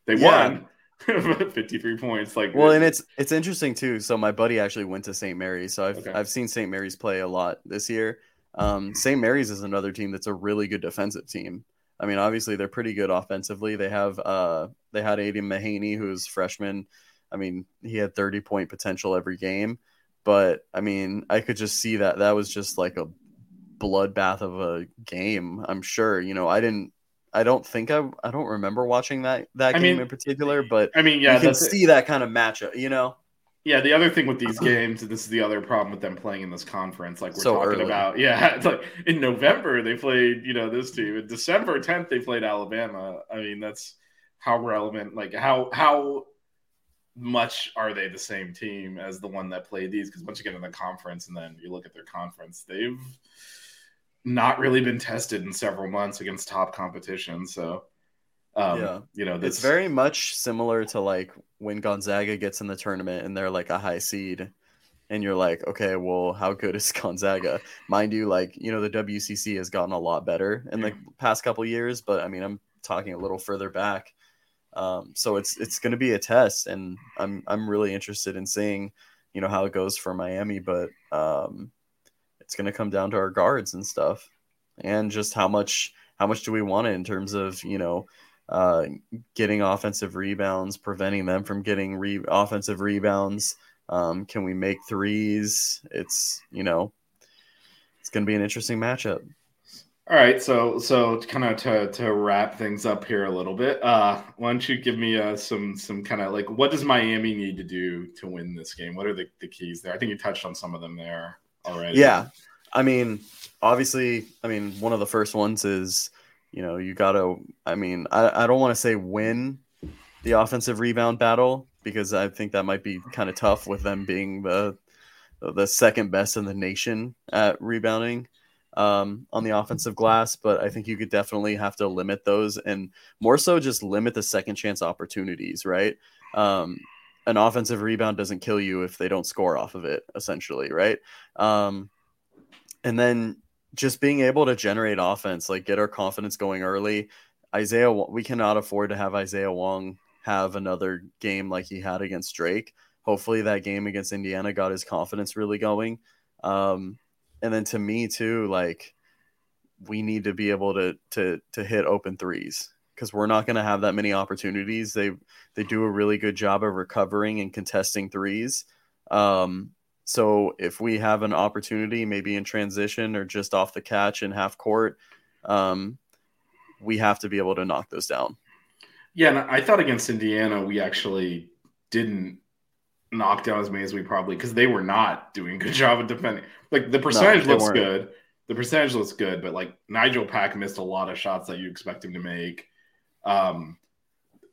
They Yeah. won 53 points. Like, Well, and it's it's interesting too. So my buddy actually went to St. Mary's, so I've Okay. I've seen St. Mary's play a lot this year. Um, St. Mary's is another team that's a really good defensive team. I mean, obviously they're pretty good offensively. They have uh they had Aidan Mahaney, who's freshman. I mean, he had 30 point potential every game, but I mean, I could just see that that was just like a bloodbath of a game. I'm sure. You know, I didn't. I don't think I. I don't remember watching that that I game mean, in particular, but I mean, yeah, you can that's it. see that kind of matchup. You know. Yeah, the other thing with these games, this is the other problem with them playing in this conference. Like we're So talking early. about, yeah, it's like in November they played, you know, this team. In December 10th they played Alabama. I mean, that's how relevant. Like how how much are they the same team as the one that played these? Because once you get in the conference and then you look at their conference, they've not really been tested in several months against top competition. So, um, Yeah. you know, It's very much similar to like when Gonzaga gets in the tournament and they're like a high seed, and you're like, okay, well, how good is Gonzaga? Mind you, like you know, the WCC has gotten a lot better in the Yeah. past couple years, but I mean, I'm talking a little further back. Um, so it's it's going to be a test, and I'm I'm really interested in seeing, you know, how it goes for Miami, but um, it's going to come down to our guards and stuff, and just how much how much do we want it in terms of you know uh, getting offensive rebounds, preventing them from getting re- offensive rebounds. Um, can we make threes? It's you know, it's going to be an interesting matchup. All right, so so kind of to to wrap things up here a little bit, uh, why don't you give me uh, some some kind of like what does Miami need to do to win this game? What are the, the keys there? I think you touched on some of them there already. Yeah, I mean, obviously, I mean, one of the first ones is you know you got to. I mean, I I don't want to say win the offensive rebound battle because I think that might be kind of tough with them being the the second best in the nation at rebounding um, on the offensive glass. But I think you could definitely have to limit those and more so just limit the second chance opportunities, right? Um, an offensive rebound doesn't kill you if they don't score off of it, essentially, right? Um, and then just being able to generate offense, like get our confidence going early. Isaiah, we cannot afford to have Isaiah Wong have another game like he had against Drake. Hopefully, that game against Indiana got his confidence really going. Um, and then to me too, like we need to be able to to to hit open threes because we're not going to have that many opportunities. They they do a really good job of recovering and contesting threes. Um, so if we have an opportunity, maybe in transition or just off the catch in half court, um, we have to be able to knock those down. yeah. And I thought against Indiana we actually didn't knock down as many as we probably because they were not doing a good job of defending. Like the percentage they looks weren't. good. The percentage looks good, but like Nigel Pack missed a lot of shots that you expect him to make. Um,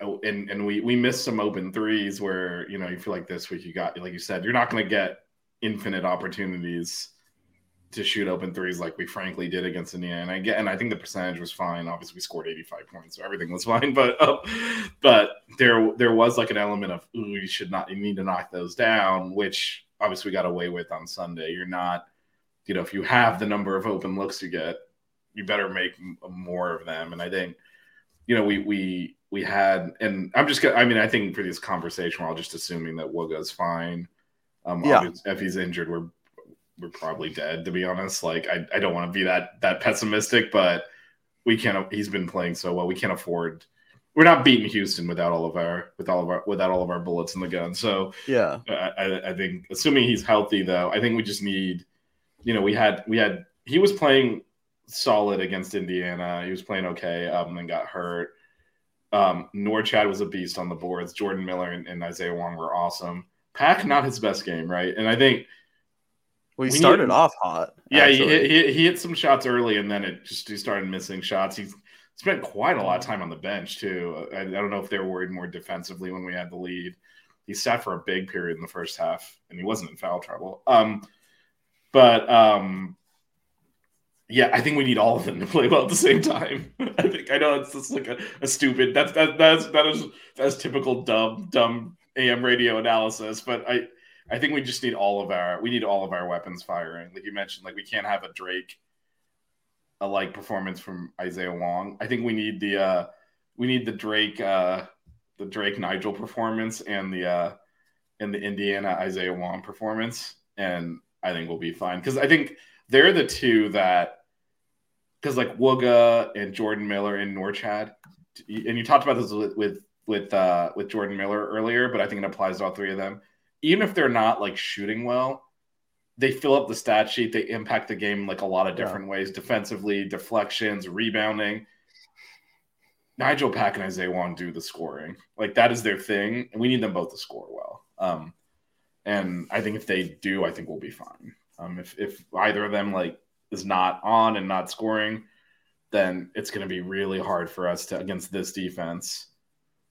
oh, and and we we missed some open threes where you know you feel like this week you got like you said you're not going to get infinite opportunities to shoot open threes like we frankly did against Indiana. And I get, and I think the percentage was fine. Obviously, we scored 85 points, so everything was fine. But uh, but there there was like an element of ooh, you should not you need to knock those down, which obviously we got away with on Sunday. You're not, you know, if you have the number of open looks you get, you better make more of them. And I think, you know, we we we had, and I'm just gonna, I mean, I think for this conversation, we're all just assuming that Wooga's fine. Um, yeah. if he's injured, we're we're probably dead to be honest. Like I, I don't want to be that that pessimistic, but we can't. He's been playing so well. We can't afford. We're not beating Houston without all of our with all of our without all of our bullets in the gun. So yeah, I, I think assuming he's healthy though, I think we just need. You know, we had we had he was playing solid against Indiana. He was playing okay, um, and got hurt. Um, Norchad was a beast on the boards. Jordan Miller and, and Isaiah Wong were awesome. Pack not his best game, right? And I think well, he we started off hot. Yeah, he, he, he hit some shots early, and then it just he started missing shots. He's spent quite a lot of time on the bench too. I, I don't know if they were worried more defensively when we had the lead. He sat for a big period in the first half, and he wasn't in foul trouble. Um, but um, yeah, I think we need all of them to play well at the same time. I think I know it's just like a, a stupid. That's that that's that is that's typical dumb dumb AM radio analysis, but I I think we just need all of our we need all of our weapons firing. Like you mentioned, like we can't have a Drake a like performance from Isaiah Wong. I think we need the uh we need the Drake uh the Drake Nigel performance and the uh and the Indiana Isaiah Wong performance and I think we'll be fine cuz I think they're the two that cuz like Wooga and Jordan Miller and Norchad and you talked about this with with with uh with Jordan Miller earlier, but I think it applies to all three of them even if they're not like shooting well, they fill up the stat sheet. They impact the game like a lot of different yeah. ways defensively, deflections, rebounding. Nigel Pack and Isaiah Wong do the scoring. Like that is their thing. And we need them both to score well. Um, and I think if they do, I think we'll be fine. Um, if, if either of them like is not on and not scoring, then it's going to be really hard for us to against this defense.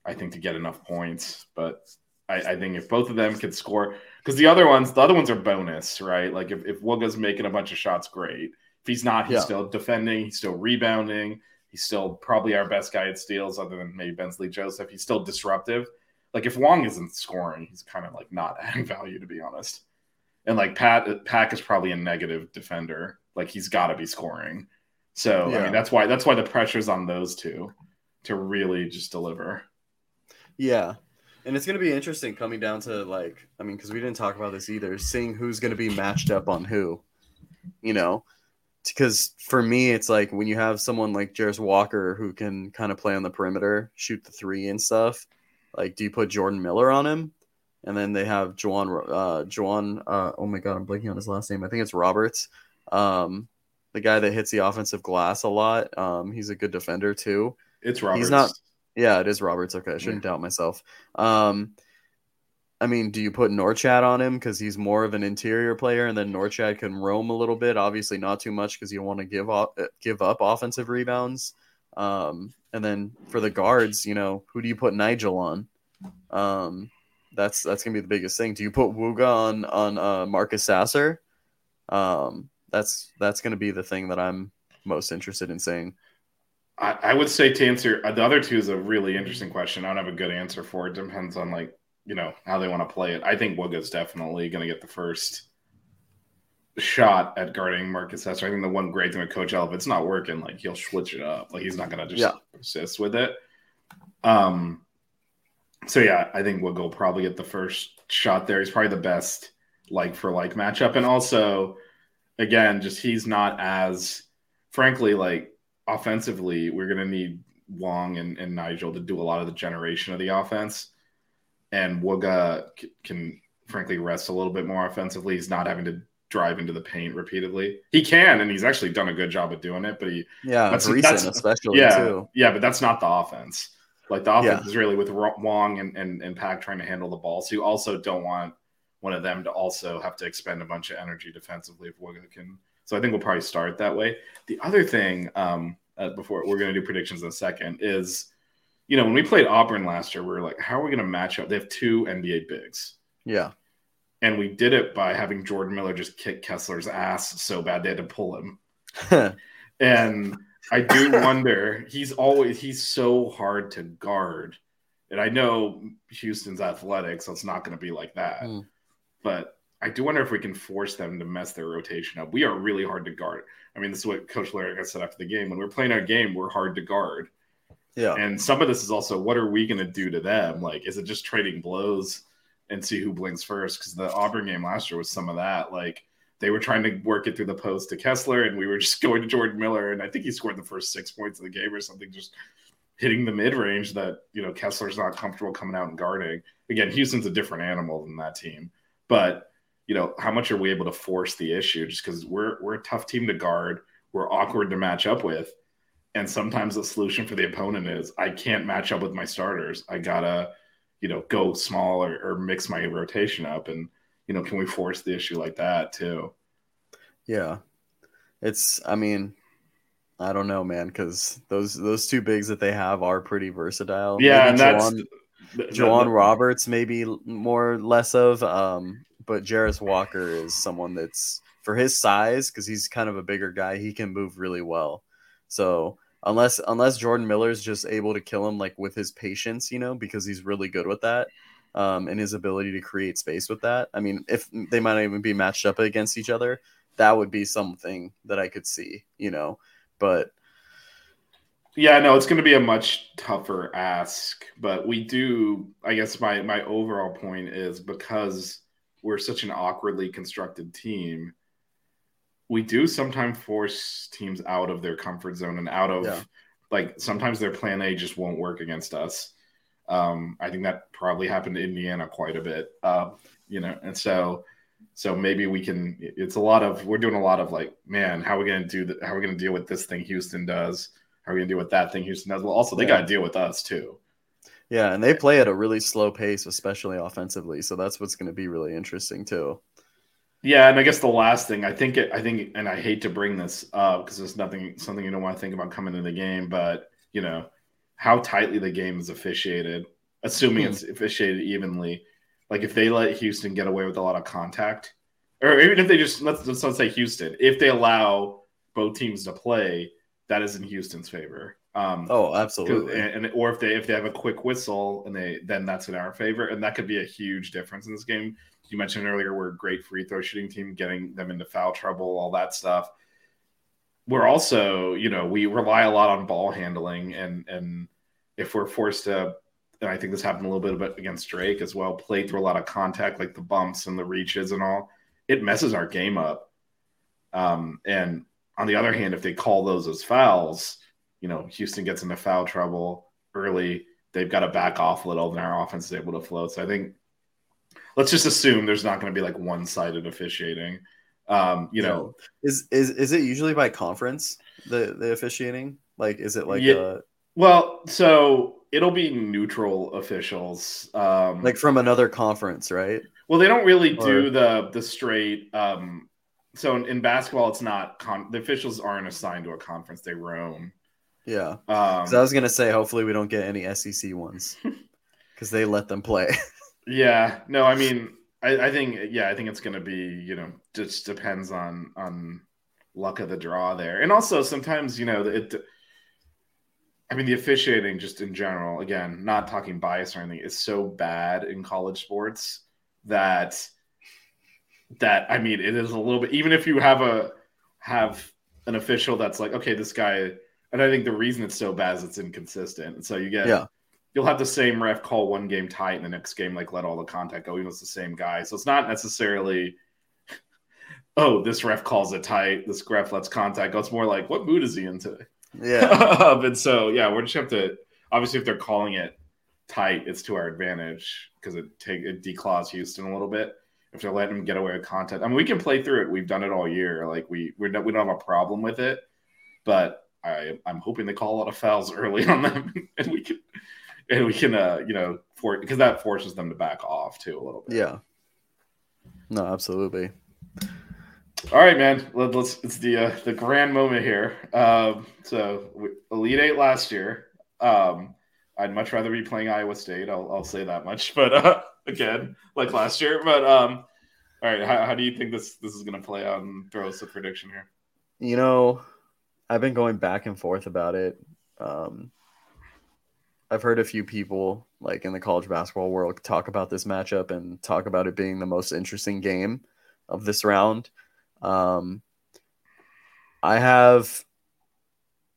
I think to get enough points, but I, I think if both of them could score, because the other ones, the other ones are bonus, right? Like if, if Wooga's making a bunch of shots, great. If he's not, he's yeah. still defending, he's still rebounding, he's still probably our best guy at steals, other than maybe Bensley Joseph. He's still disruptive. Like if Wong isn't scoring, he's kind of like not adding value, to be honest. And like Pat Pack is probably a negative defender. Like he's got to be scoring. So yeah. I mean that's why that's why the pressure's on those two to really just deliver. Yeah, and it's going to be interesting coming down to like, I mean, because we didn't talk about this either, seeing who's going to be matched up on who, you know, because for me, it's like when you have someone like Jarace Walker who can kind of play on the perimeter, shoot the three and stuff. Like, do you put Jordan Miller on him? And then they have J'Wan, uh, J'Wan, uh, oh my God, I'm blanking on his last name. I think it's Roberts. Um, the guy that hits the offensive glass a lot. Um, he's a good defender too. It's Roberts. He's not yeah, it is Roberts. Okay, I shouldn't yeah. doubt myself. Um, I mean, do you put Norchad on him because he's more of an interior player, and then Norchad can roam a little bit? Obviously, not too much because you want to give off, uh, give up offensive rebounds. Um, and then for the guards, you know, who do you put Nigel on? Um, that's that's gonna be the biggest thing. Do you put Wooga on on uh, Marcus Sasser? Um, that's that's gonna be the thing that I'm most interested in seeing. I, I would say to answer uh, the other two is a really interesting question. I don't have a good answer for it. Depends on like you know how they want to play it. I think Wooga's definitely going to get the first shot at guarding Marcus Sasser. I think the one great thing with Coach L, if it's not working, like he'll switch it up. Like he's not going to just yeah. persist with it. Um. So yeah, I think will probably get the first shot there. He's probably the best like for like matchup, and also, again, just he's not as frankly like offensively, we're going to need Wong and, and, Nigel to do a lot of the generation of the offense. And Wooga c- can, frankly, rest a little bit more offensively. He's not having to drive into the paint repeatedly. He can, and he's actually done a good job of doing it. But he, yeah, that's, recent that's, especially yeah, too. Yeah, but that's not the offense. Like the offense yeah. is really with Wong and, and and Pack trying to handle the ball. So you also don't want one of them to also have to expend a bunch of energy defensively if Wooga can so I think we'll probably start that way. The other thing, um, uh, before we're going to do predictions in a second, is you know, when we played Auburn last year, we were like, how are we going to match up? They have two NBA bigs. Yeah. And we did it by having Jordan Miller just kick Kessler's ass so bad they had to pull him. and I do wonder, he's always, he's so hard to guard. And I know Houston's athletic, so it's not going to be like that. Mm. But I do wonder if we can force them to mess their rotation up. We are really hard to guard. I mean, this is what Coach Larrañaga said after the game. When we're playing our game, we're hard to guard. Yeah. And some of this is also what are we going to do to them? Like, is it just trading blows and see who blinks first? Because the Auburn game last year was some of that. Like, they were trying to work it through the post to Kessler, and we were just going to Jordan Miller. And I think he scored the first six points of the game or something, just hitting the mid range that, you know, Kessler's not comfortable coming out and guarding. Again, Houston's a different animal than that team. But, you know, how much are we able to force the issue just because we're, we're a tough team to guard? We're awkward to match up with and sometimes the solution for the opponent is I can't match up with my starters. I gotta, you know, go small or, or, mix my rotation up. And, you know, can we force the issue like that too? Yeah. It's, I mean, I don't know, man, because those those two bigs that they have are pretty versatile. Yeah, maybe and that's J'Wan, Roberts, maybe more less of, um, but Jarace Walker is someone that's for his size because he's kind of a bigger guy. He can move really well. So unless unless Jordan Miller is just able to kill him like with his patience, you know, because he's really good with that. Um, and his ability to create space with that. I mean, if they might even be matched up against each other, that would be something that I could see, you know. But yeah, no, it's going to be a much tougher ask. But we do, I guess my my overall point is because we're such an awkwardly constructed team we do sometimes force teams out of their comfort zone and out of yeah. like sometimes their plan A just won't work against us. Um, I think that probably happened to Indiana quite a bit. Uh, you know, and so so maybe we can it's a lot of we're doing a lot of like, man, how are we gonna do that? How are we gonna deal with this thing Houston does? How are we gonna deal with that thing Houston does? Well, also they yeah. gotta deal with us too. Yeah, and they play at a really slow pace, especially offensively. So that's what's going to be really interesting too. Yeah, and I guess the last thing I think it, I think, and I hate to bring this up because it's nothing something you don't want to think about coming into the game, but you know how tightly the game is officiated, assuming it's officiated evenly. Like if they let Houston get away with a lot of contact, or even if they just let's let's, let's say Houston, if they allow both teams to play, that is in Houston's favor. Um, oh, absolutely. And, and, or if they if they have a quick whistle and they then that's in our favor, and that could be a huge difference in this game you mentioned earlier, we're a great free throw shooting team, getting them into foul trouble, all that stuff. We're also, you know, we rely a lot on ball handling, and and if we're forced to, and I think this happened a little bit against Drake as well, play through a lot of contact, like the bumps and the reaches and all, it messes our game up. Um, and on the other hand, if they call those as fouls, you know, Houston gets into foul trouble early. They've got to back off a little, and our offense is able to float. So I think let's just assume there's not going to be like one sided officiating. Um, you know, is is is it usually by conference the the officiating? Like, is it like yeah, a... well, so it'll be neutral officials, um, like from another conference, right? Well, they don't really or... do the the straight. Um, so in, in basketball, it's not con- the officials aren't assigned to a conference; they roam. Yeah, um, I was gonna say, hopefully, we don't get any SEC ones because they let them play. Yeah, no, I mean, I, I think yeah, I think it's going to be you know just depends on on luck of the draw there, and also sometimes you know it. I mean, the officiating just in general, again, not talking bias or anything, is so bad in college sports that that I mean, it is a little bit. Even if you have a have an official that's like, okay, this guy, and I think the reason it's so bad is it's inconsistent, and so you get yeah you'll have the same ref call one game tight and the next game like let all the contact go even it's the same guy. So it's not necessarily oh this ref calls it tight this ref lets contact go. It's more like what mood is he in today? Yeah. Um, and so yeah we're just have to obviously if they're calling it tight it's to our advantage because it take it declaws houston a little bit. If they're letting them get away with contact i mean we can play through it. We've done it all year. Like we we're we don't have a problem with it but I, I'm hoping they call a lot of fouls early on them, and we can and we can uh you know for because that forces them to back off too a little bit. Yeah. No, absolutely. All right, man. Let, us it's the uh, the grand moment here. Um, so we, Elite Eight last year. Um, I'd much rather be playing Iowa State. I'll, I'll say that much. But uh, again, like last year. But um, all right, how, how do you think this this is going to play out? And throw us a prediction here. You know, I've been going back and forth about it. Um, I've heard a few people like in the college basketball world talk about this matchup and talk about it being the most interesting game of this round. Um, I have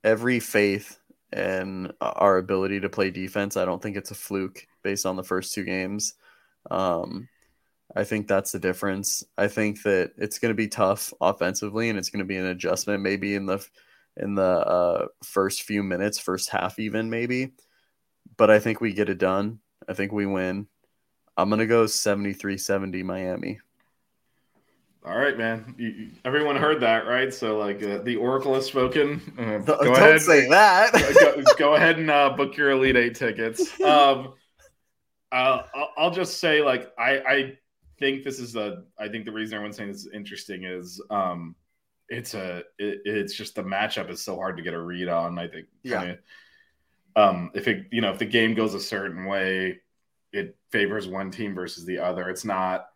every faith in our ability to play defense. I don't think it's a fluke based on the first two games. Um, I think that's the difference. I think that it's going to be tough offensively, and it's going to be an adjustment maybe in the in the uh, first few minutes, first half even maybe. But I think we get it done. I think we win. I'm going to go 73-70 Miami. All right, man. You, everyone heard that, right? So, like, uh, the Oracle has spoken. Uh, go Don't ahead, say that. go, go, ahead and uh, book your Elite Eight tickets. Um, I'll, I'll, just say, like, I, I think this is a. I think the reason everyone's saying this is interesting is, um, it's a. It, it's just the matchup is so hard to get a read on. I think. Yeah. Um, if it, you know, if the game goes a certain way, it favors one team versus the other. It's not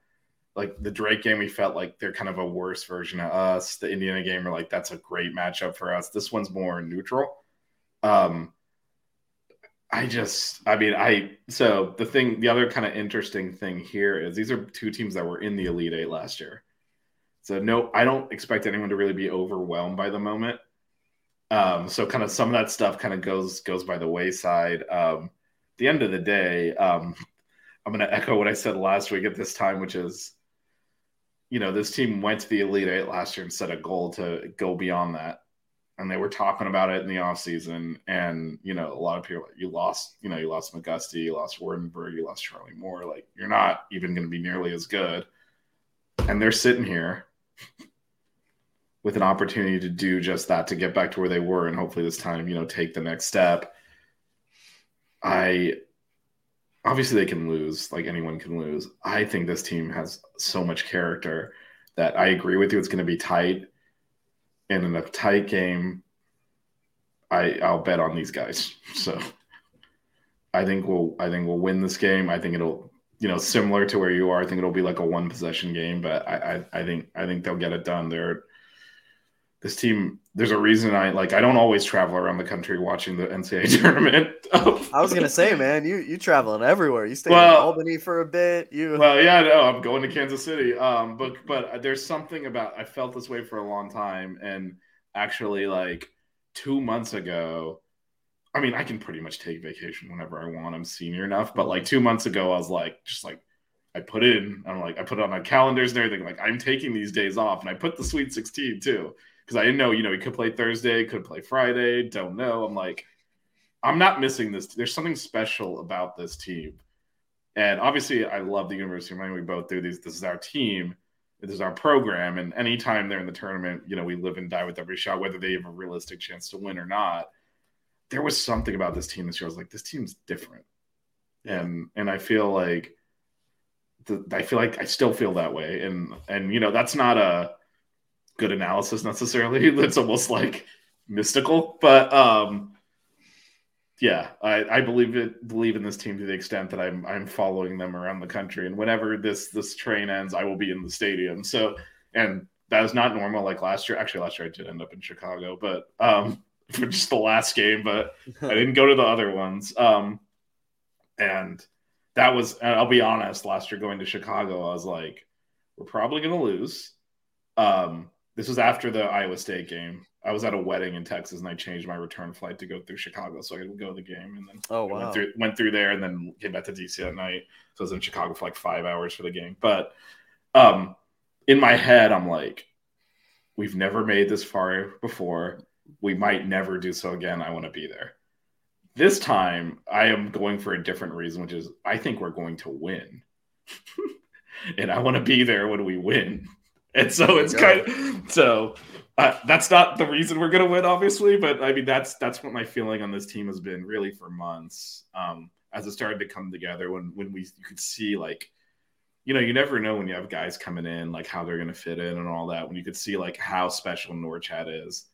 like the Drake game, we felt like they're kind of a worse version of us. The Indiana game, are like that's a great matchup for us. This one's more neutral. Um, I just, I mean, I so the thing, the other kind of interesting thing here is these are two teams that were in the Elite Eight last year. So no, I don't expect anyone to really be overwhelmed by the moment. Um, so kind of some of that stuff kind of goes goes by the wayside. Um, the end of the day, um, I'm going to echo what I said last week at this time, which is you know, this team went to the Elite Eight last year and set a goal to go beyond that. And they were talking about it in the offseason. And, you know, a lot of people, you lost, you know, you lost McGusty, you lost Waardenburg, you lost Charlie Moore. Like, you're not even going to be nearly as good. And they're sitting here with an opportunity to do just that, to get back to where they were. And hopefully this time, you know, take the next step. I obviously they can lose like anyone can lose i think this team has so much character that i agree with you it's going to be tight and in a tight game i i'll bet on these guys so i think we'll i think we'll win this game i think it'll you know similar to where you are i think it'll be like a one possession game but i i, I think i think they'll get it done they're this team there's a reason I like I don't always travel around the country watching the NCAA tournament. I was gonna say, man, you you traveling everywhere. You stay well, in Albany for a bit. You well, yeah, no, I'm going to Kansas City. Um, but but there's something about I felt this way for a long time, and actually, like two months ago, I mean, I can pretty much take vacation whenever I want. I'm senior enough, but like two months ago, I was like, just like I put it in. I'm like, I put it on my calendars and everything. Like, I'm taking these days off, and I put the Sweet 16 too because I didn't know, you know, he could play Thursday, could play Friday, don't know. I'm like, I'm not missing this. There's something special about this team. And obviously, I love the University of Miami. We both do these. This is our team. This is our program. And anytime they're in the tournament, you know, we live and die with every shot, whether they have a realistic chance to win or not. There was something about this team this year. I was like, this team's different. Yeah. And and I feel like the, I feel like I still feel that way. And and you know, that's not a good analysis necessarily. It's almost like mystical, but um, yeah, I, I believe it believe in this team to the extent that I'm I'm following them around the country, and whenever this this train ends, I will be in the stadium. So, and that is not normal like last year. Actually, last year I did end up in Chicago, but um, for just the last game, but I didn't go to the other ones. Um, and that was, I'll be honest, last year going to Chicago, I was like, we're probably going to lose. Um, this was after the Iowa State game. I was at a wedding in Texas and I changed my return flight to go through Chicago so I could go to the game. And then oh wow, went through, went through there and then came back to DC that night. So I was in Chicago for like five hours for the game. But um, in my head, I'm like, we've never made this far before. We might never do so again. I want to be there. This time, I am going for a different reason, which is I think we're going to win. and I want to be there when we win. And so it's kind of so uh, that's not the reason we're going to win, obviously, but I mean that's that's what my feeling on this team has been really for months. Um, as it started to come together, when when we you could see like, you know, you never know when you have guys coming in like how they're going to fit in and all that. When you could see like how special Norchad is,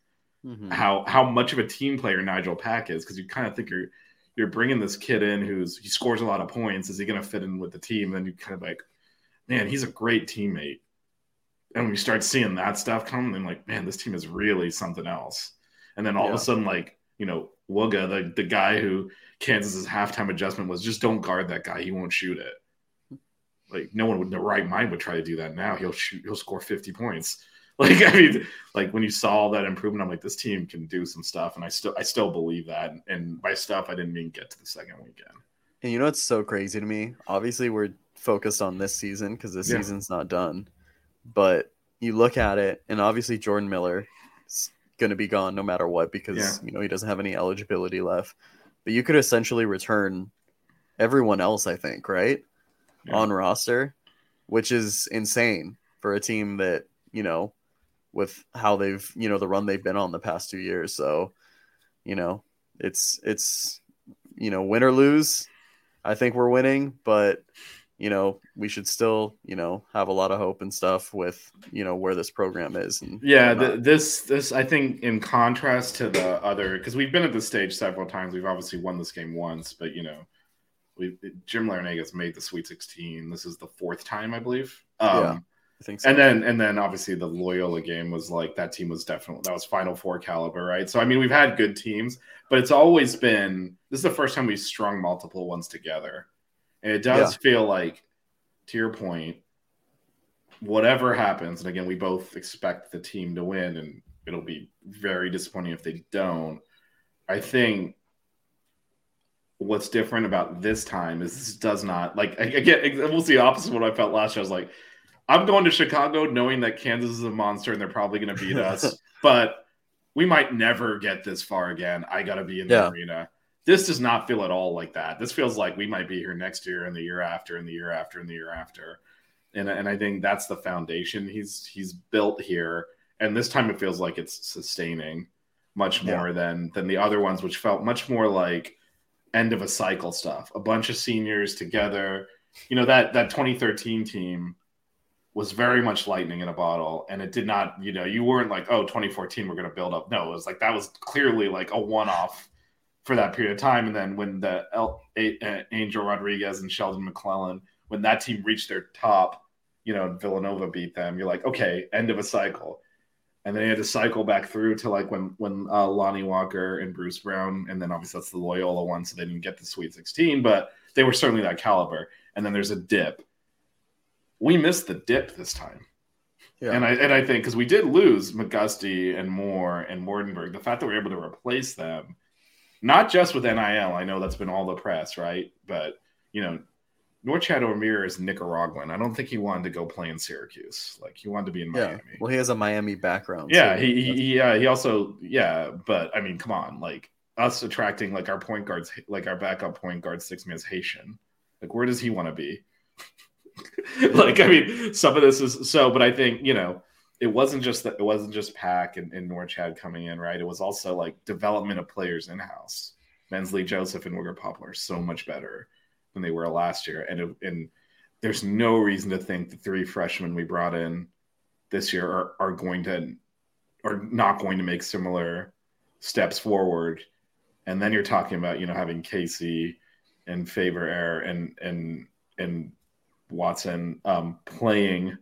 mm-hmm. how how much of a team player Nigel Pack is, because you kind of think you're you're bringing this kid in who's he scores a lot of points. Is he going to fit in with the team? And you kind of like, man, he's a great teammate. And we start seeing that stuff come, then like, man, this team is really something else. And then all yeah. of a sudden, like, you know, Wooga, the, the guy who Kansas's halftime adjustment was just don't guard that guy. He won't shoot it. Like no one would in the right mind would try to do that now. He'll shoot, he'll score 50 points. Like I mean, like when you saw that improvement, I'm like, this team can do some stuff, and I still I still believe that. And by stuff, I didn't mean get to the second weekend. And you know what's so crazy to me? Obviously, we're focused on this season because this yeah. season's not done. But you look at it, and obviously Jordan Miller is going to be gone no matter what because yeah. you know he doesn't have any eligibility left. But you could essentially return everyone else, I think, right, yeah. on roster, which is insane for a team that you know with how they've you know the run they've been on the past two years. So, you know, it's it's you know win or lose. I think we're winning, but you know we should still you know have a lot of hope and stuff with you know where this program is and yeah the, this this i think in contrast to the other because we've been at this stage several times we've obviously won this game once but you know we jim larranaga made the sweet 16 this is the fourth time i believe um, yeah. I think so. And then and then obviously the Loyola game was like that team was definitely that was Final Four caliber, right? So I mean we've had good teams, but it's always been this is the first time we've strung multiple ones together. And it does yeah. feel like, to your point, whatever happens, and again, we both expect the team to win, and it'll be very disappointing if they don't. I think what's different about this time is this does not like again almost the opposite of what I felt last year. I was like, I'm going to Chicago knowing that Kansas is a monster and they're probably going to beat us, but we might never get this far again. I got to be in the arena. This does not feel at all like that. This feels like we might be here next year and the year after and the year after and the year after. And, and I think that's the foundation he's he's built here. And this time it feels like it's sustaining much more yeah. than than the other ones, which felt much more like end of a cycle stuff. A bunch of seniors together. You know that that 2013 team was very much lightning in a bottle and it did not you know you weren't like oh 2014 we're going to build up no it was like that was clearly like a one-off for that period of time and then when the El, a, angel rodriguez and sheldon mcclellan when that team reached their top you know villanova beat them you're like okay end of a cycle and then you had to cycle back through to like when when uh, lonnie walker and bruce brown and then obviously that's the loyola one so they didn't get the sweet 16 but they were certainly that caliber and then there's a dip we missed the dip this time. Yeah. And I and I think because we did lose McGusty and Moore and Waardenburg, the fact that we are able to replace them, not just with NIL, I know that's been all the press, right? But you know, Norchad Omier is Nicaraguan. I don't think he wanted to go play in Syracuse. Like he wanted to be in Miami. Yeah. Well, he has a Miami background. Yeah, so he he yeah, he also yeah, but I mean, come on, like us attracting like our point guards, like our backup point guard six man is Haitian. Like where does he want to be? like, I mean, some of this is so, but I think, you know, it wasn't just that it wasn't just Pack and, and Norchad coming in, right? It was also like development of players in house. Bensley Joseph and Wooga Poplar are so much better than they were last year. And, and there's no reason to think the three freshmen we brought in this year are, are going to, are not going to make similar steps forward. And then you're talking about, you know, having Casey and Favour Aire and, and, and Watson um, playing,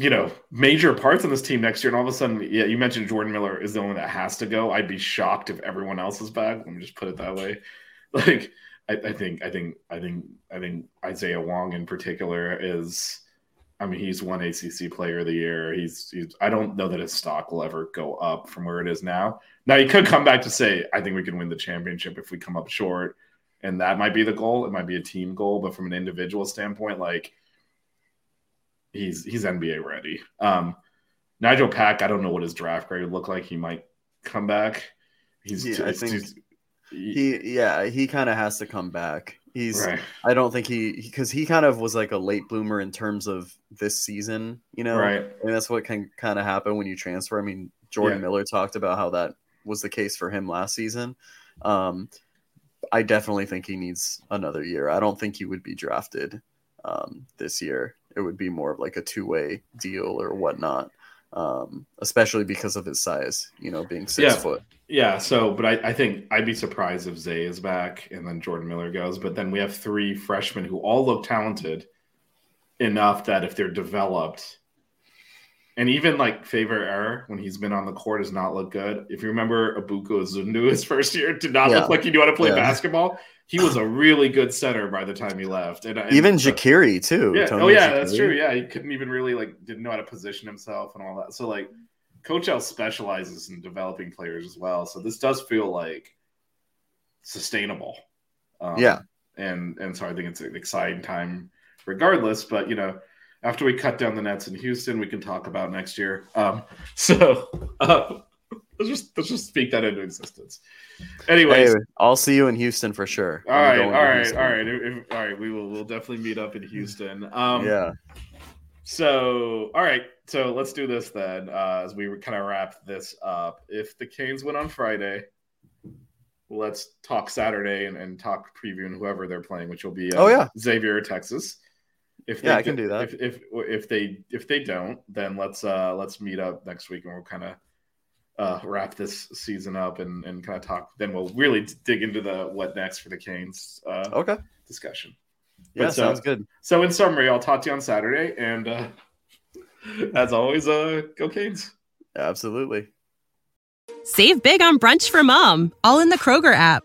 you know, major parts on this team next year. And all of a sudden, yeah, you mentioned Jordan Miller is the only one that has to go. I'd be shocked if everyone else is back. Let me just put it that way. Like, I, I think, I think, I think, I think Isaiah Wong in particular is. I mean, he's one ACC player of the year. He's, he's, I don't know that his stock will ever go up from where it is now. Now, he could come back to say, I think we can win the championship if we come up short and that might be the goal. It might be a team goal, but from an individual standpoint, like he's he's NBA ready. Um, Nigel Pack, I don't know what his draft grade would look like. He might come back. He's, yeah, I think he, he, yeah, he kind of has to come back. He's, right. I don't think he, because he, he, kind of was like a late bloomer in terms of this season, you know, right? And that's what can kind of happen when you transfer. I mean, Jordan yeah. Miller talked about how that was the case for him last season. Um, I definitely think he needs another year. I don't think he would be drafted um, this year. It would be more of like a two way deal or whatnot. um, especially because of his size. You know, being six Yeah. foot. Yeah, so but I, I think I'd be surprised if Zay is back and then Jordan Miller goes. But then we have three freshmen who all look talented enough that if they're developed, and even like Favour Aire when he's been on the court does not look good. If you remember Ebuka Izundu his first year did not Yeah. look like he knew how to play Yeah. basketball. He was a really good center by the time he left. And, and Even Jekiri too. yeah. Tony Oh yeah, that's true. Yeah, he couldn't even really like didn't know how to position himself and all that. So like, Coach L specializes in developing players as well. So this does feel like sustainable. Um, Yeah. and and so I think it's an exciting time, regardless. But you know, after we cut down the nets in Houston, we can talk about next year. Um, so uh, let's just let's just speak that into existence. Anyways, Hey, I'll see you in Houston for sure. all right, all right, Houston. all right, If- all right. We will we'll definitely meet up in Houston. Um, yeah. So, all right. So let's do this then. Uh, as we kind of wrap this up, if the Canes win on Friday, let's talk Saturday and, and talk previewing whoever they're playing, which will be uh, Oh, yeah. Xavier, Texas. If Yeah, they I can do that. If, if if they if they don't, then let's uh let's meet up next week and we'll kind of uh wrap this season up and and kind of talk. Then we'll really dig into the what next for the Canes uh, Okay. discussion. Yeah, But, uh, sounds good. So in summary, I'll talk to you on Saturday, and uh, as always, uh, go Canes. Absolutely. Save big on brunch for mom, all in the Kroger app.